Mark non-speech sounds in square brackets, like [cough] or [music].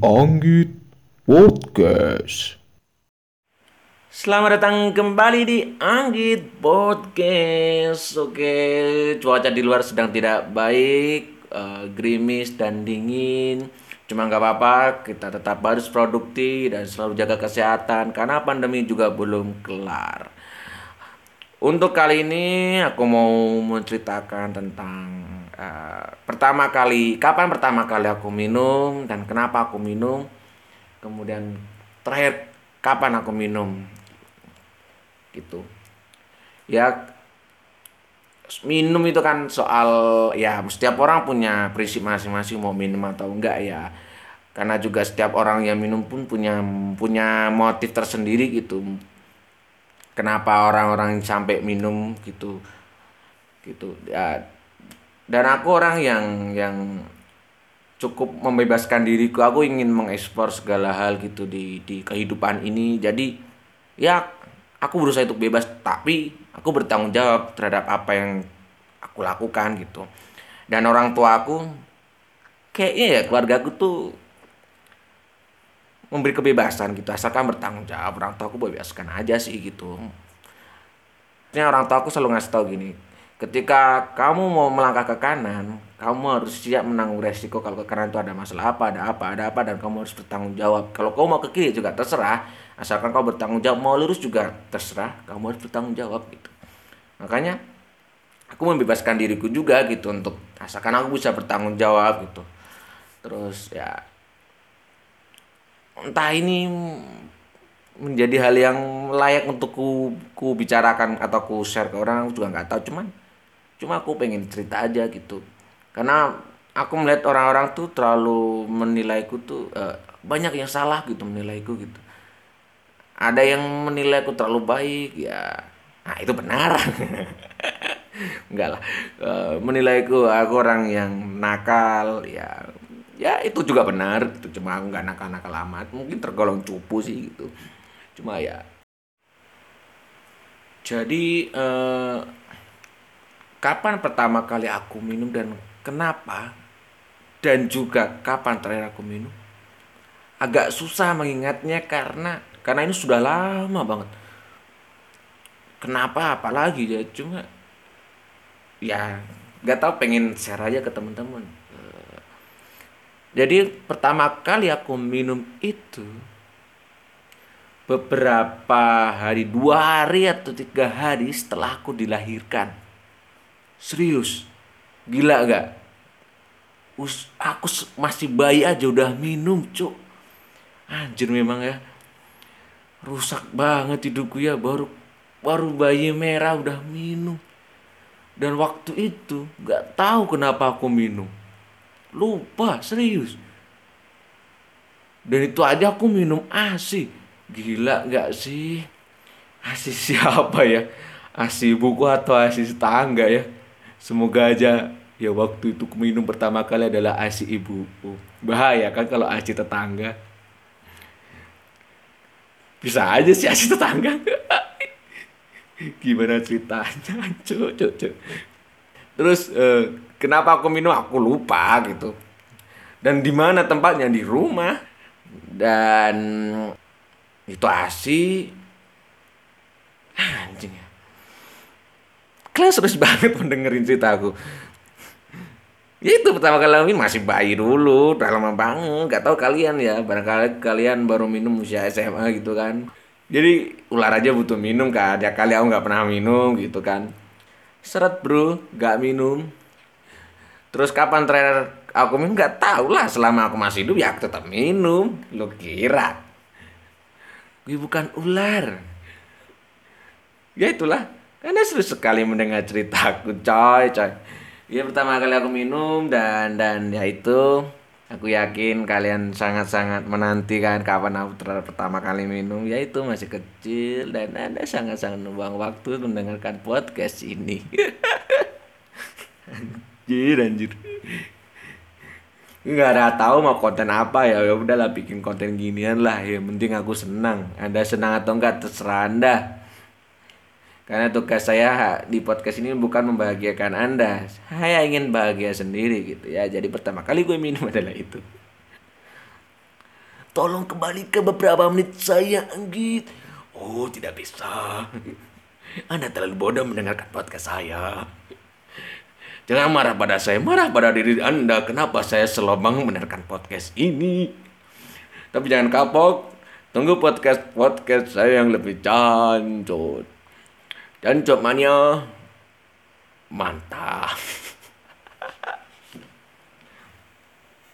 Anggit Podcast. Selamat datang kembali di Anggit Podcast. Oke, cuaca di luar sedang tidak baik, eh, gerimis dan dingin. Cuma nggak apa-apa, kita tetap harus produktif dan selalu jaga kesehatan karena pandemi juga belum kelar. Untuk kali ini aku mau menceritakan tentang eh, pertama kali, kapan pertama kali aku minum dan kenapa aku minum. Kemudian terakhir kapan aku minum. Gitu. Ya minum itu kan soal ya setiap orang punya prinsip masing-masing mau minum atau enggak ya. Karena juga setiap orang yang minum pun punya punya motif tersendiri gitu kenapa orang-orang sampai minum gitu gitu ya dan aku orang yang yang cukup membebaskan diriku aku ingin mengeksplor segala hal gitu di di kehidupan ini. Jadi ya aku berusaha untuk bebas. Tapi aku bertanggung jawab terhadap apa yang aku lakukan gitu. Dan orang tua aku kayaknya ya keluarga aku tuh memberi kebebasan gitu. Asalkan bertanggung jawab. Orang tua aku bebaskan aja sih gitu. Ini orang tua aku selalu ngasih tau gini ketika kamu mau melangkah ke kanan kamu harus siap menanggung resiko kalau ke kanan itu ada masalah apa ada apa ada apa dan kamu harus bertanggung jawab. Kalau kamu mau ke kiri juga terserah asalkan kau bertanggung jawab. Mau lurus juga terserah kamu harus bertanggung jawab gitu. Makanya aku membebaskan diriku juga gitu untuk asalkan aku bisa bertanggung jawab gitu. Terus ya entah ini menjadi hal yang layak untuk ku, ku bicarakan atau ku share ke orang aku juga nggak tahu. Cuman cuma aku pengen cerita aja gitu. Karena aku melihat orang-orang tuh terlalu menilaiku tuh uh, banyak yang salah gitu menilaiku gitu. Ada yang menilaiku terlalu baik ya nah itu benar. [laughs] Enggak lah. Uh, menilaiku aku orang yang nakal ya ya itu juga benar itu cuma nggak nakal-nakal amat. Mungkin tergolong cupu sih gitu. Cuma ya jadi eh, kapan pertama kali aku minum dan kenapa? Dan juga kapan terakhir aku minum? Agak susah mengingatnya karena karena ini sudah lama banget. Kenapa apalagi ya cuma ya nggak tahu pengen share aja ke teman-teman. Jadi pertama kali aku minum itu beberapa hari, dua hari atau tiga hari setelah aku dilahirkan. Serius, gila gak? Us, aku masih bayi aja udah minum, cuk. Anjir memang ya. Rusak banget hidupku ya, baru baru bayi merah udah minum. Dan waktu itu gak tahu kenapa aku minum lupa serius dan itu aja aku minum asi gila nggak sih asi [laughs] siapa ya asi buku atau asi tetangga ya semoga aja ya waktu itu minum pertama kali adalah asi ibu. Bahaya kan kalau asi tetangga. Bisa aja sih asi tetangga. [laughs] Gimana ceritanya? [laughs] Cuk cuk cuk. Terus uh, kenapa aku minum? Aku lupa gitu. Dan di mana tempatnya? Di rumah. Dan itu asi. Anjing ya kalian serius banget mendengarin cerita aku ya itu pertama kali minum masih bayi dulu udah lama banget gak tahu kalian ya barangkali kalian baru minum usia SMA gitu kan jadi ular aja butuh minum kan ya kali aku nggak pernah minum gitu kan seret bro gak minum Terus kapan terakhir aku minum nggak tahu lah selama aku masih hidup ya aku tetap minum. Lo kira? Gue bukan ular. Ya itulah. Karena seru sekali mendengar ceritaku coy coy. Ya pertama kali aku minum dan dan ya itu aku yakin kalian sangat-sangat menantikan kapan aku terakhir pertama kali minum. Yaitu masih kecil dan anda sangat-sangat membuang waktu mendengarkan podcast ini. [laughs] Anjir anjir. Nggak ada tahu mau konten apa ya. Ya udahlah bikin konten ginian lah. Ya penting aku senang. Anda senang atau enggak terserah anda karena tugas saya di podcast ini bukan membahagiakan anda saya ingin bahagia sendiri gitu ya jadi pertama kali gue minum [laughs] adalah itu tolong kembali ke beberapa menit saya, Anggit. Oh, tidak bisa. Anda terlalu bodoh mendengarkan podcast saya. Jangan marah pada saya, marah pada diri Anda. Kenapa saya selobang mendengarkan podcast ini? Tapi jangan kapok. Tunggu podcast-podcast saya yang lebih cancut. Cancut mania. Mantap.